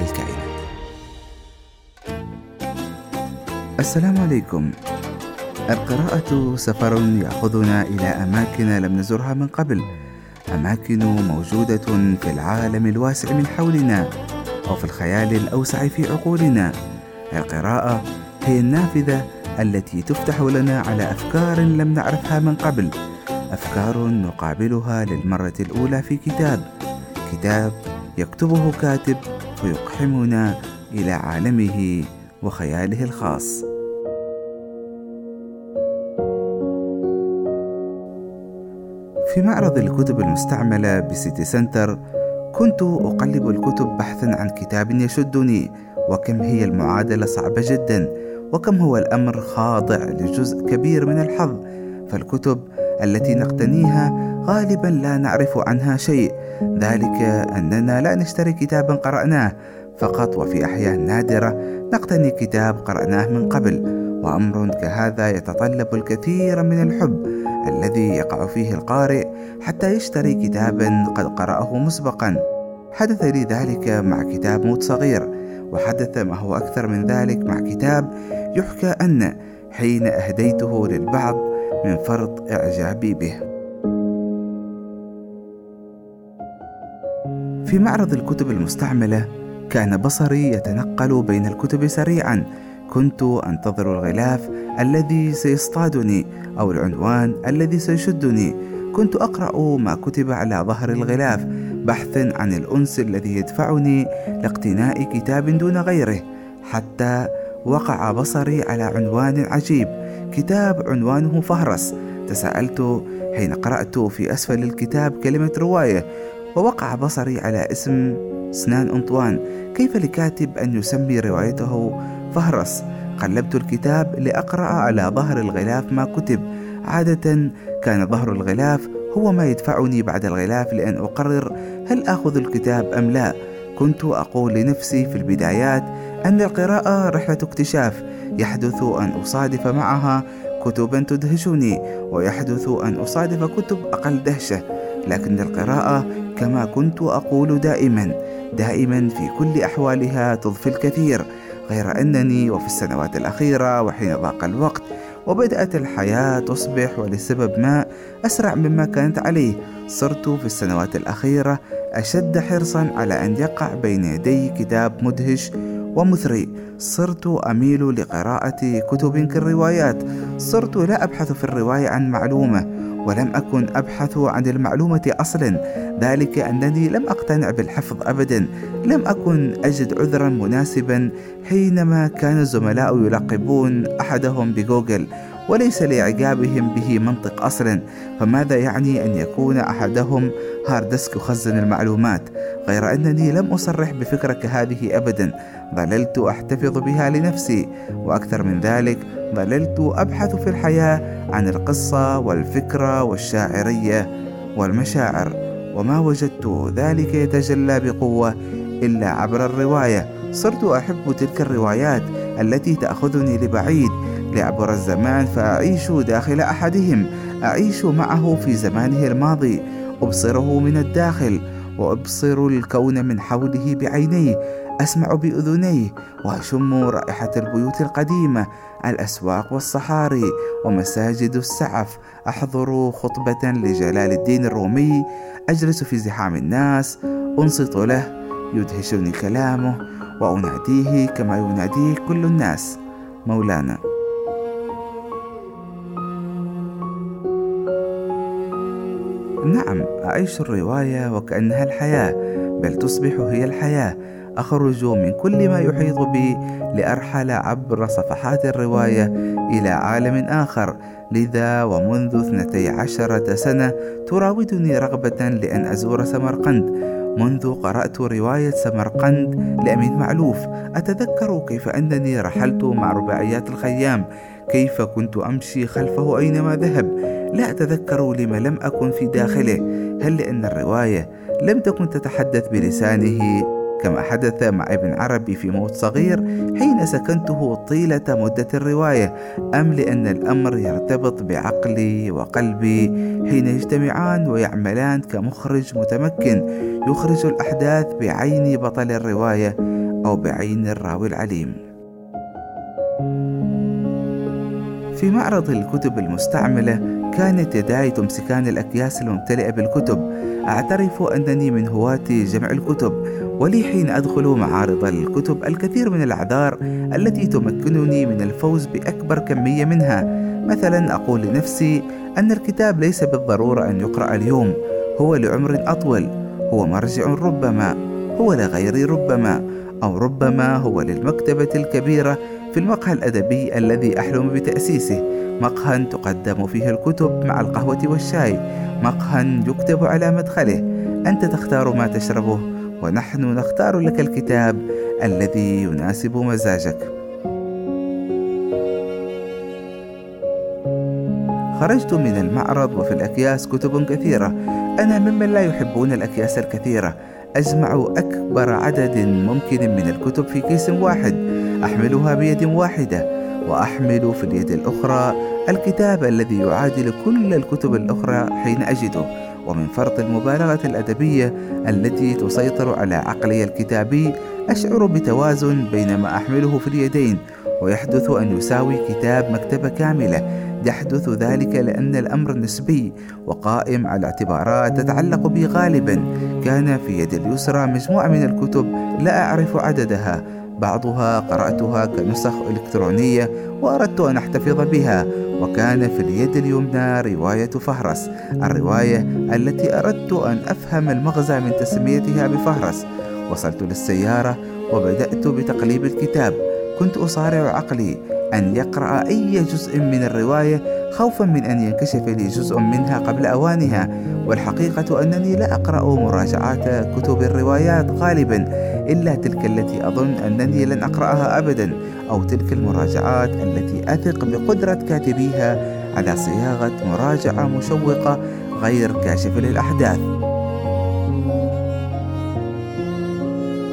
للكائنات. السلام عليكم. القراءة سفر يأخذنا إلى أماكن لم نزرها من قبل. أماكن موجودة في العالم الواسع من حولنا أو في الخيال الأوسع في عقولنا. القراءة هي النافذة التي تفتح لنا على أفكار لم نعرفها من قبل. أفكار نقابلها للمرة الأولى في كتاب. كتاب يكتبه كاتب ويقحمنا إلى عالمه وخياله الخاص. في معرض الكتب المستعملة بسيتي سنتر كنت أقلب الكتب بحثا عن كتاب يشدني وكم هي المعادلة صعبة جدا وكم هو الأمر خاضع لجزء كبير من الحظ. فالكتب التي نقتنيها غالبا لا نعرف عنها شيء. ذلك أننا لا نشتري كتابا قرأناه. فقط وفي أحيان نادرة نقتني كتاب قرأناه من قبل وأمر كهذا يتطلب الكثير من الحب الذي يقع فيه القارئ حتى يشتري كتابا قد قرأه مسبقا. حدث لي ذلك مع كتاب موت صغير وحدث ما هو أكثر من ذلك مع كتاب يحكى أن حين أهديته للبعض من فرط إعجابي به. في معرض الكتب المستعملة كان بصري يتنقل بين الكتب سريعا. كنت أنتظر الغلاف الذي سيصطادني أو العنوان الذي سيشدني. كنت أقرأ ما كتب على ظهر الغلاف بحثا عن الأنس الذي يدفعني لاقتناء كتاب دون غيره حتى وقع بصري على عنوان عجيب. كتاب عنوانه فهرس. تساءلت حين قرأت في أسفل الكتاب كلمة رواية ووقع بصري على اسم سنان أنطوان. كيف لكاتب أن يسمي روايته فهرس؟ قلبت الكتاب لأقرأ على ظهر الغلاف ما كتب. عادة كان ظهر الغلاف هو ما يدفعني بعد الغلاف لأن أقرر هل آخذ الكتاب أم لا. كنت أقول لنفسي في البدايات أن القراءة رحلة اكتشاف يحدث أن أصادف معها كتبا تدهشني ويحدث أن أصادف كتب أقل دهشة. لكن القراءة كما كنت أقول دائما دائما في كل أحوالها تضفي الكثير غير أنني وفي السنوات الأخيرة وحين ضاق الوقت وبدأت الحياة تصبح ولسبب ما أسرع مما كانت عليه. صرت في السنوات الأخيرة أشد حرصا على أن يقع بين يدي كتاب مدهش ومثري. صرت أميل لقراءة كتب كالروايات صرت لا أبحث في الرواية عن معلومة ولم أكن أبحث عن المعلومة أصلا. ذلك أنني لم أقتنع بالحفظ أبدا. لم أكن أجد عذرا مناسبا حينما كان الزملاء يلقبون أحدهم بجوجل. وليس لإعجابهم به منطق أصلا فماذا يعني أن يكون أحدهم هاردسك يخزن المعلومات؟ غير أنني لم أصرح بفكرة كهذه أبدا ظللت أحتفظ بها لنفسي وأكثر من ذلك ظللت أبحث في الحياة عن القصة والفكرة والشاعرية والمشاعر وما وجدت ذلك يتجلى بقوة إلا عبر الرواية. صرت أحب تلك الروايات التي تأخذني لبعيد لعبر الزمان فأعيش داخل أحدهم. أعيش معه في زمانه الماضي. أبصره من الداخل وأبصر الكون من حوله بعيني أسمع بأذنيه وأشم رائحة البيوت القديمة الأسواق والصحاري ومساجد السعف. أحضر خطبة لجلال الدين الرومي. أجلس في زحام الناس. أنصت له. يدهشني كلامه. وأناديه كما يناديه كل الناس. مولانا. نعم أعيش الرواية وكأنها الحياة بل تصبح هي الحياة. أخرج من كل ما يحيط بي لأرحل عبر صفحات الرواية إلى عالم آخر. لذا ومنذ اثنتي عشرة سنة تراودني رغبة لأن أزور سمرقند. منذ قرأت رواية سمرقند لأمين معلوف. أتذكر كيف أنني رحلت مع رباعيات الخيام. كيف كنت أمشي خلفه أينما ذهب؟ لا أتذكر لما لم أكن في داخله. هل لأن الرواية لم تكن تتحدث بلسانه كما حدث مع ابن عربي في موت صغير حين سكنته طيلة مدة الرواية أم لأن الأمر يرتبط بعقلي وقلبي؟ حين يجتمعان ويعملان كمخرج متمكن يخرج الأحداث بعين بطل الرواية أو بعين الراوي العليم. في معرض الكتب المستعملة كانت يداي تمسكان الأكياس الممتلئة بالكتب. أعترف أنني من هواة جمع الكتب ولي حين أدخل معارض الكتب الكثير من الأعذار التي تمكنني من الفوز بأكبر كمية منها. مثلا أقول لنفسي أن الكتاب ليس بالضرورة أن يقرأ اليوم هو لعمر أطول هو مرجع ربما هو لغيري ربما. أو ربما هو للمكتبة الكبيرة في المقهى الأدبي الذي أحلم بتأسيسه. مقهى تقدم فيه الكتب مع القهوة والشاي. مقهى يكتب على مدخله. أنت تختار ما تشربه ونحن نختار لك الكتاب الذي يناسب مزاجك. خرجت من المعرض وفي الأكياس كتب كثيرة. أنا ممن لا يحبون الأكياس الكثيرة. أجمع أكبر عدد ممكن من الكتب في كيس واحد. أحملها بيد واحدة وأحمل في اليد الأخرى الكتاب الذي يعادل كل الكتب الأخرى حين أجده. ومن فرط المبالغة الأدبية التي تسيطر على عقلي الكتابي أشعر بتوازن بين ما أحمله في اليدين ويحدث أن يساوي كتاب مكتبة كاملة. يحدث ذلك لأن الأمر نسبي وقائم على اعتبارات تتعلق بي غالبا. كان في يد اليسرى مجموعة من الكتب لا أعرف عددها. بعضها قرأتها كنسخ إلكترونية وأردت أن أحتفظ بها. وكان في اليد اليمنى رواية فهرس الرواية التي أردت أن أفهم المغزى من تسميتها بفهرس. وصلت للسيارة وبدأت بتقليب الكتاب. كنت أصارع عقلي أن يقرأ أي جزء من الرواية خوفا من أن ينكشف لي جزء منها قبل أوانها والحقيقة أنني لا أقرأ مراجعات كتب الروايات غالبا إلا تلك التي أظن أنني لن أقرأها أبدا أو تلك المراجعات التي أثق بقدرة كاتبيها على صياغة مراجعة مشوقة غير كاشفة للأحداث.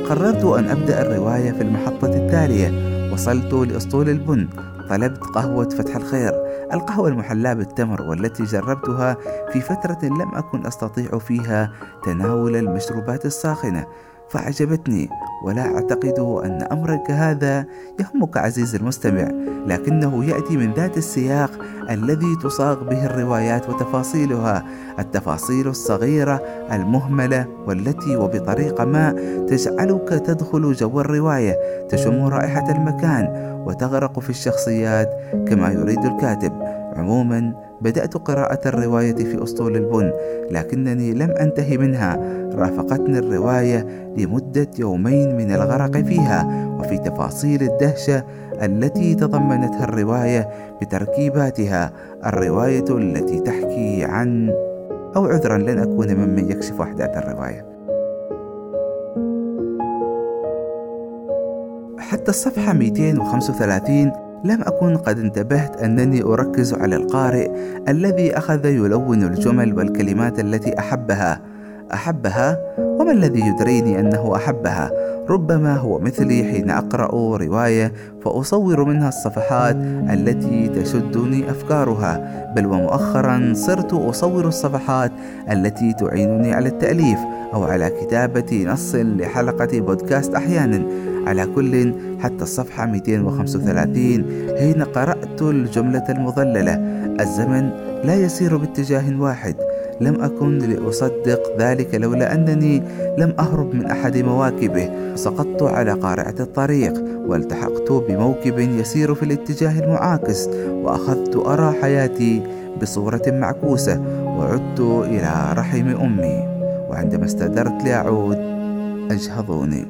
قررت أن أبدأ الرواية في المحطة التالية وصلت لأسطول البن طلبت قهوة فتح الخير. القهوة المحلاة بالتمر والتي جربتها في فترة لم أكن أستطيع فيها تناول المشروبات الساخنة. فأعجبتني ولا أعتقد أن أمرك هذا يهمك عزيز المستمع لكنه يأتي من ذات السياق الذي تصاغ به الروايات وتفاصيلها التفاصيل الصغيرة المهملة والتي وبطريقة ما تجعلك تدخل جو الرواية تشم رائحة المكان وتغرق في الشخصيات كما يريد الكاتب. عموما بدأت قراءة الرواية في أسطول البن لكنني لم أنتهي منها. رافقتني الرواية لمدة يومين من الغرق فيها وفي تفاصيل الدهشة التي تضمنتها الرواية بتركيباتها. الرواية التي تحكي عن أو عذرا لن أكون ممن يكشف أحداث الرواية. حتى الصفحة 235 لم أكن قد انتبهت أنني أركز على القارئ الذي أخذ يلون الجمل والكلمات التي أحبها. أحبها؟ وما الذي يدريني أنه أحبها؟ ربما هو مثلي حين أقرأ رواية فأصور منها الصفحات التي تشدني أفكارها بل ومؤخرا صرت أصور الصفحات التي تعينني على التأليف أو على كتابة نص لحلقة بودكاست أحيانا. على كل حتى الصفحة 235 حين قرأت الجملة المظللة الزمن لا يسير باتجاه واحد. لم أكن لأصدق ذلك لولا أنني لم أهرب من أحد مواكبه. سقطت على قارعة الطريق والتحقت بموكب يسير في الاتجاه المعاكس وأخذت أرى حياتي بصورة معكوسة وعدت إلى رحم أمي وعندما استدرت لأعود أجهضوني.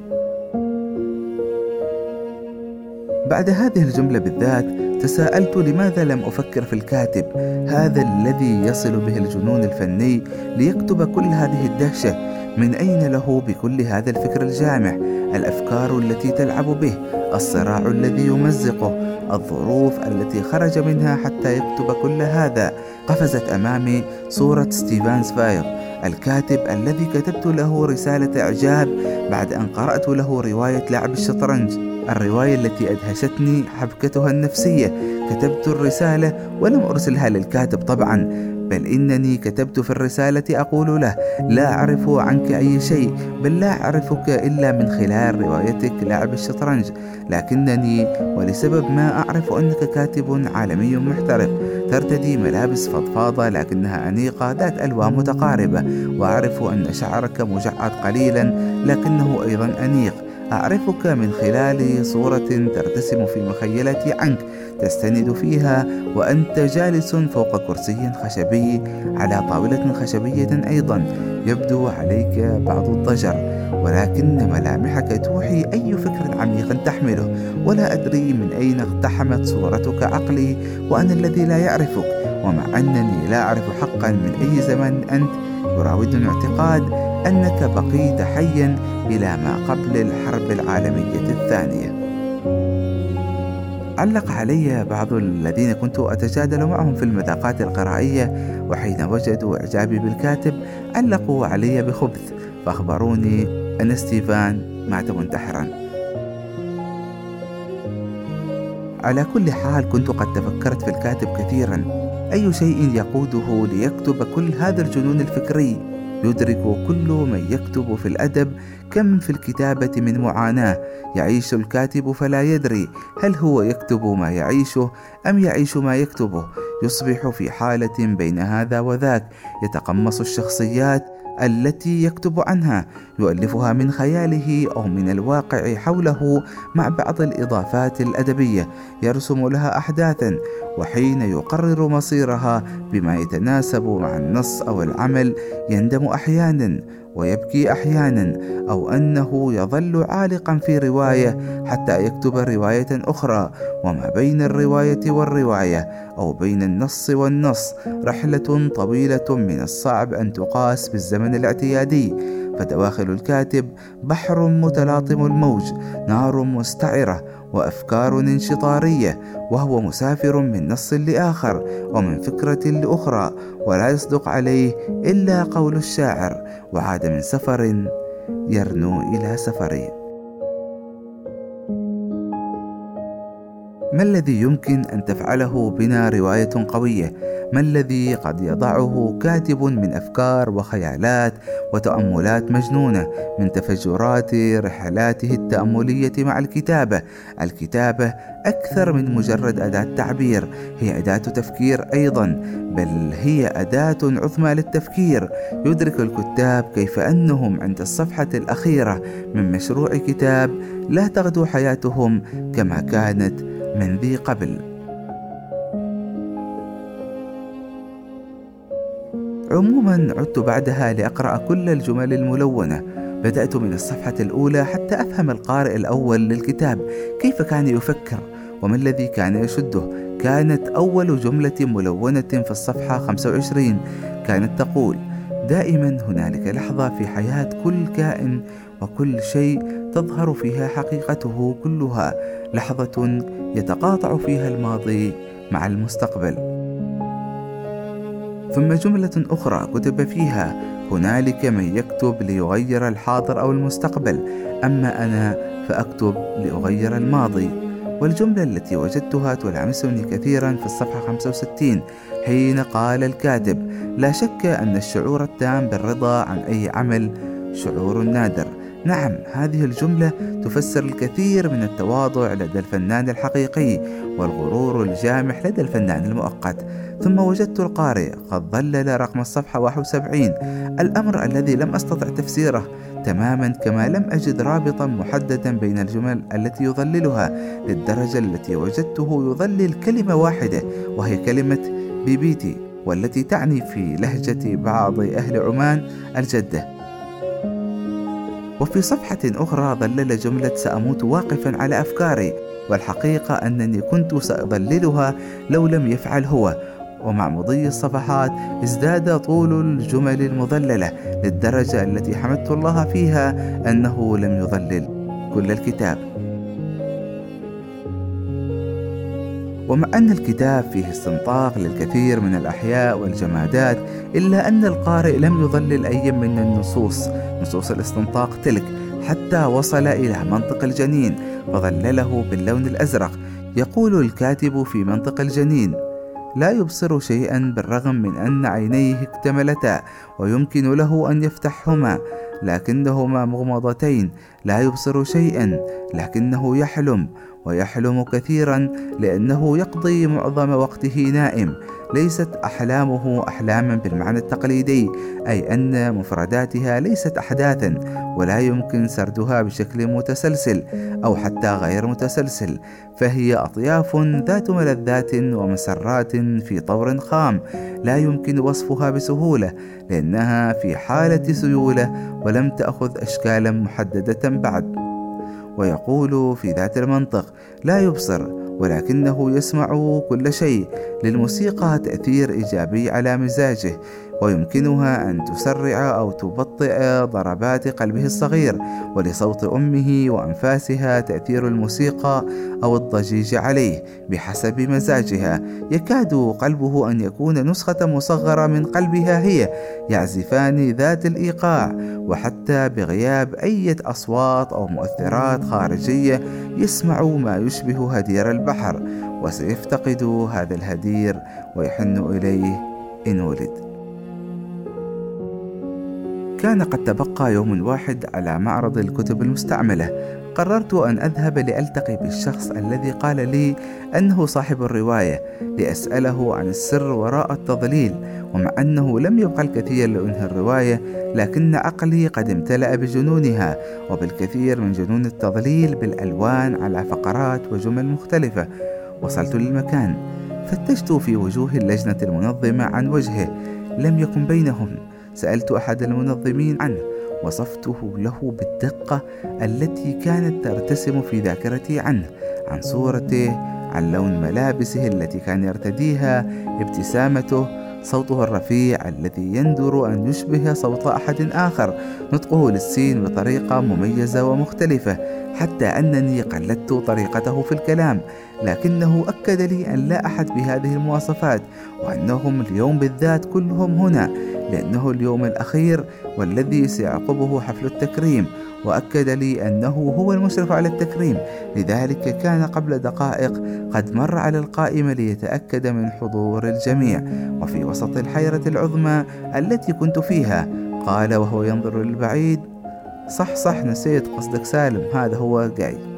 بعد هذه الجملة بالذات تساءلت لماذا لم أفكر في الكاتب؟ هذا الذي يصل به الجنون الفني ليكتب كل هذه الدهشة. من أين له بكل هذا الفكر الجامع الأفكار التي تلعب به الصراع الذي يمزقه الظروف التي خرج منها حتى يكتب كل هذا. قفزت أمامي صورة ستيفان سباير الكاتب الذي كتبت له رسالة إعجاب بعد أن قرأت له رواية لعب الشطرنج. الرواية التي أدهشتني حبكتها النفسية. كتبت الرسالة ولم أرسلها للكاتب طبعا بل إنني كتبت في الرسالة أقول له لا أعرف عنك أي شيء بل لا أعرفك إلا من خلال روايتك لعب الشطرنج. لكنني ولسبب ما أعرف أنك كاتب عالمي محترف. ترتدي ملابس فضفاضة لكنها أنيقة ذات ألوان متقاربة. وأعرف أن شعرك مجعد قليلا لكنه أيضا أنيق. أعرفك من خلال صورة ترتسم في مخيلتي عنك تستند فيها وأنت جالس فوق كرسي خشبي على طاولة خشبية أيضا. يبدو عليك بعض الضجر ولكن ملامحك توحي أي فكر عميق تحمله. ولا أدري من أين اقتحمت صورتك عقلي وأنا الذي لا يعرفك. ومع أنني لا أعرف حقا من أي زمن أنت يراودني اعتقاد أنك بقيت حيا إلى ما قبل الحرب العالمية الثانية. علق علي بعض الذين كنت أتجادل معهم في المذاقات القرائية وحين وجدوا إعجابي بالكاتب علقوا علي بخبث فأخبروني أن ستيفان مات منتحرا. على كل حال كنت قد تفكرت في الكاتب كثيرا. أي شيء يقوده ليكتب كل هذا الجنون الفكري؟ يدرك كل من يكتب في الأدب كم في الكتابة من معاناة يعيش الكاتب فلا يدري هل هو يكتب ما يعيشه أم يعيش ما يكتبه. يصبح في حالة بين هذا وذاك يتقمص الشخصيات التي يكتب عنها يؤلفها من خياله أو من الواقع حوله مع بعض الإضافات الأدبية يرسم لها احداثا وحين يقرر مصيرها بما يتناسب مع النص أو العمل يندم أحيانا ويبكي أحيانا أو أنه يظل عالقا في رواية حتى يكتب رواية أخرى وما بين الرواية والرواية أو بين النص والنص. رحلة طويلة من الصعب أن تقاس بالزمن الاعتيادي. فدواخل الكاتب بحر متلاطم الموج نار مستعرة وأفكار انشطارية وهو مسافر من نص لآخر ومن فكرة لأخرى ولا يصدق عليه إلا قول الشاعر وعاد من سفر يرنو إلى سفر ما الذي يمكن أن تفعله بنا رواية قوية؟ ما الذي قد يضعه كاتب من أفكار وخيالات وتأملات مجنونة من تفجرات رحلاته التأملية مع الكتابة؟ الكتابة أكثر من مجرد أداة تعبير هي أداة تفكير أيضا بل هي أداة عظمى للتفكير. يدرك الكتاب كيف أنهم عند الصفحة الأخيرة من مشروع كتاب لا تغدو حياتهم كما كانت من ذي قبل. عموما عدت بعدها لأقرأ كل الجمل الملونة. بدأت من الصفحة الأولى حتى أفهم القارئ الأول للكتاب. كيف كان يفكر؟ وما الذي كان يشده؟ كانت أول جملة ملونة في الصفحة 25 كانت تقول دائما هنالك لحظة في حياة كل كائن وكل شيء تظهر فيها حقيقته كلها لحظة يتقاطع فيها الماضي مع المستقبل. ثم جملة أخرى كتب فيها هنالك من يكتب ليغير الحاضر أو المستقبل أما أنا فأكتب لأغير الماضي. والجملة التي وجدتها تلامسني كثيرا في الصفحة 65 حين قال الكاتب لا شك أن الشعور التام بالرضا عن أي عمل شعور نادر نعم هذه الجملة تفسر الكثير من التواضع لدى الفنان الحقيقي والغرور الجامح لدى الفنان المؤقت. ثم وجدت القارئ قد ظلل رقم الصفحة 71 الأمر الذي لم أستطع تفسيره تماما كما لم أجد رابطا محددا بين الجمل التي يظللها للدرجة التي وجدته يظلل كلمة واحدة وهي كلمة بيبيتي والتي تعني في لهجة بعض أهل عمان الجدة. وفي صفحة أخرى ظلل جملة سأموت واقفا على أفكاري والحقيقة أنني كنت سأظللها لو لم يفعل هو. ومع مضي الصفحات ازداد طول الجمل المظللة للدرجة التي حمدت الله فيها أنه لم يظلل كل الكتاب. ومع أن الكتاب فيه استنطاق للكثير من الأحياء والجمادات إلا أن القارئ لم يظلل أي من النصوص نصوص الاستنطاق تلك حتى وصل إلى منطق الجنين فظلله باللون الأزرق. يقول الكاتب في منطق الجنين لا يبصر شيئا بالرغم من أن عينيه اكتملتا ويمكن له أن يفتحهما لكنهما مغمضتين لا يبصر شيئا لكنه يحلم ويحلم كثيرا لأنه يقضي معظم وقته نائم ليست أحلامه أحلاما بالمعنى التقليدي أي أن مفرداتها ليست أحداثا ولا يمكن سردها بشكل متسلسل أو حتى غير متسلسل فهي أطياف ذات ملذات ومسرات في طور خام لا يمكن وصفها بسهولة لأنها في حالة سيولة ولم تأخذ أشكالا محددة بعد. ويقول في ذات المنطق لا يبصر ولكنه يسمع كل شيء. للموسيقى تأثير إيجابي على مزاجه. ويمكنها أن تسرع أو تبطئ ضربات قلبه الصغير ولصوت أمه وأنفاسها تأثير الموسيقى أو الضجيج عليه بحسب مزاجها. يكاد قلبه أن يكون نسخة مصغرة من قلبها هي يعزفان ذات الإيقاع وحتى بغياب أي أصوات أو مؤثرات خارجية يسمع ما يشبه هدير البحر. وسيفتقد هذا الهدير ويحن إليه إن ولد. كان قد تبقى يوم واحد على معرض الكتب المستعملة. قررت أن أذهب لألتقي بالشخص الذي قال لي أنه صاحب الرواية لأسأله عن السر وراء التضليل. ومع أنه لم يبقى الكثير لأنهي الرواية لكن عقلي قد امتلأ بجنونها وبالكثير من جنون التضليل بالألوان على فقرات وجمل مختلفة. وصلت للمكان فتشت في وجوه اللجنة المنظمة عن وجهه لم يكن بينهم. سألت أحد المنظمين عنه وصفته له بالدقة التي كانت ترتسم في ذاكرتي عنه عن صورته عن لون ملابسه التي كان يرتديها ابتسامته صوته الرفيع الذي يندر أن يشبه صوت أحد آخر نطقه للسين بطريقة مميزة ومختلفة حتى أنني قلدت طريقته في الكلام لكنه أكد لي أن لا أحد بهذه المواصفات وأنهم اليوم بالذات كلهم هنا. لأنه اليوم الأخير والذي سيعقبه حفل التكريم وأكد لي أنه هو المشرف على التكريم. لذلك كان قبل دقائق قد مر على القائمة ليتأكد من حضور الجميع. وفي وسط الحيرة العظمى التي كنت فيها قال وهو ينظر للبعيد صح صح نسيت قصدك سالم هذا هو جاي.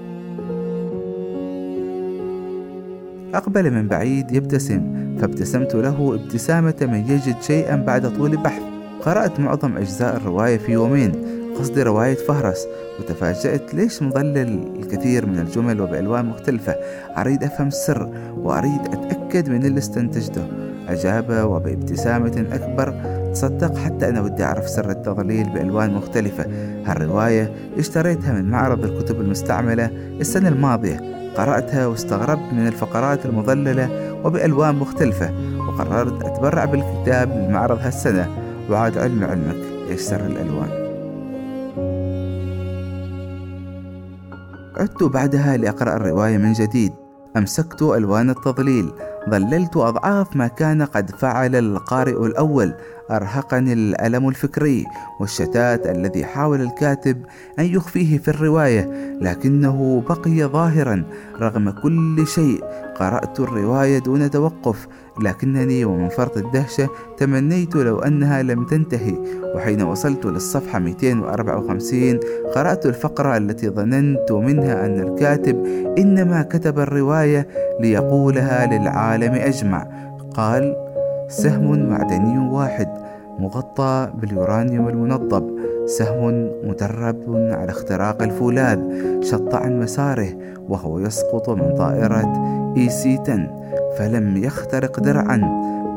أقبل من بعيد يبتسم فابتسمت له ابتسامة من يجد شيئا بعد طول بحث قرأت معظم أجزاء الرواية في يومين قصدي رواية فهرس وتفاجأت ليش مظلل الكثير من الجمل وبألوان مختلفة. أريد أفهم السر وأريد أتأكد من اللي استنتجته. أجاب وبابتسامة أكبر تصدق حتى أنا ودي أعرف سر التظليل بألوان مختلفة. هالرواية اشتريتها من معرض الكتب المستعملة السنة الماضية. قرأتها واستغربت من الفقرات المظللة وبألوان مختلفة وقررت أتبرع بالكتاب للمعرض هالسنة. وعاد علم علمك إيش سر الألوان؟ عدت بعدها لأقرأ الرواية من جديد. أمسكت ألوان التضليل. ظللت أضعاف ما كان قد فعل القارئ الأول. أرهقني الألم الفكري والشتات الذي حاول الكاتب أن يخفيه في الرواية لكنه بقي ظاهرا. رغم كل شيء قرأت الرواية دون توقف لكنني ومن فرط الدهشة تمنيت لو أنها لم تنتهي. وحين وصلت للصفحة 254 قرأت الفقرة التي ظننت منها أن الكاتب إنما كتب الرواية ليقولها للعالم. أجمع. قال سهم معدني واحد مغطى باليورانيوم المنضب. سهم مدرب على اختراق الفولاذ شط عن مساره وهو يسقط من طائرة إي سي 10 فلم يخترق درعا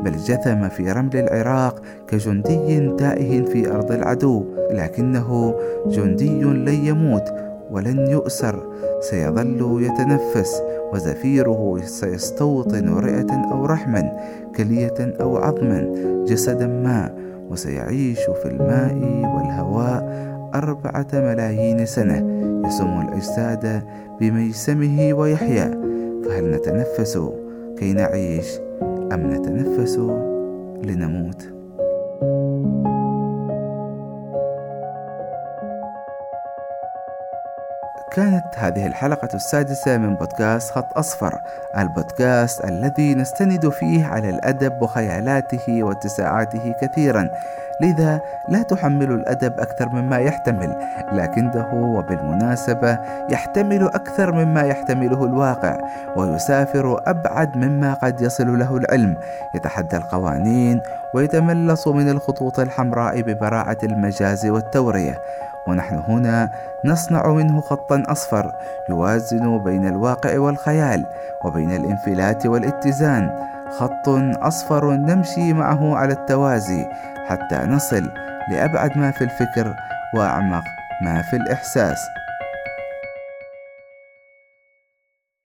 بل جثم في رمل العراق كجندي تائه في أرض العدو. لكنه جندي لن يموت ولن يؤسر سيظل يتنفس. وزفيره سيستوطن رئة أو رحما كلية أو عظما جسدا ما وسيعيش في الماء والهواء أربعة ملايين سنة يسم الأجساد بميسمه ويحيا فهل نتنفس كي نعيش أم نتنفس لنموت؟ كانت هذه الحلقة السادسة من بودكاست خط أصفر البودكاست الذي نستند فيه على الأدب وخيالاته واتساعاته كثيرا. لذا لا تحمل الأدب أكثر مما يحتمل لكنه وبالمناسبة يحتمل أكثر مما يحتمله الواقع ويسافر أبعد مما قد يصل له العلم. يتحدى القوانين ويتملص من الخطوط الحمراء ببراعة المجاز والتورية. ونحن هنا نصنع منه خطا أصفر يوازن بين الواقع والخيال وبين الانفلات والاتزان. خط أصفر نمشي معه على التوازي حتى نصل لأبعد ما في الفكر وأعمق ما في الإحساس.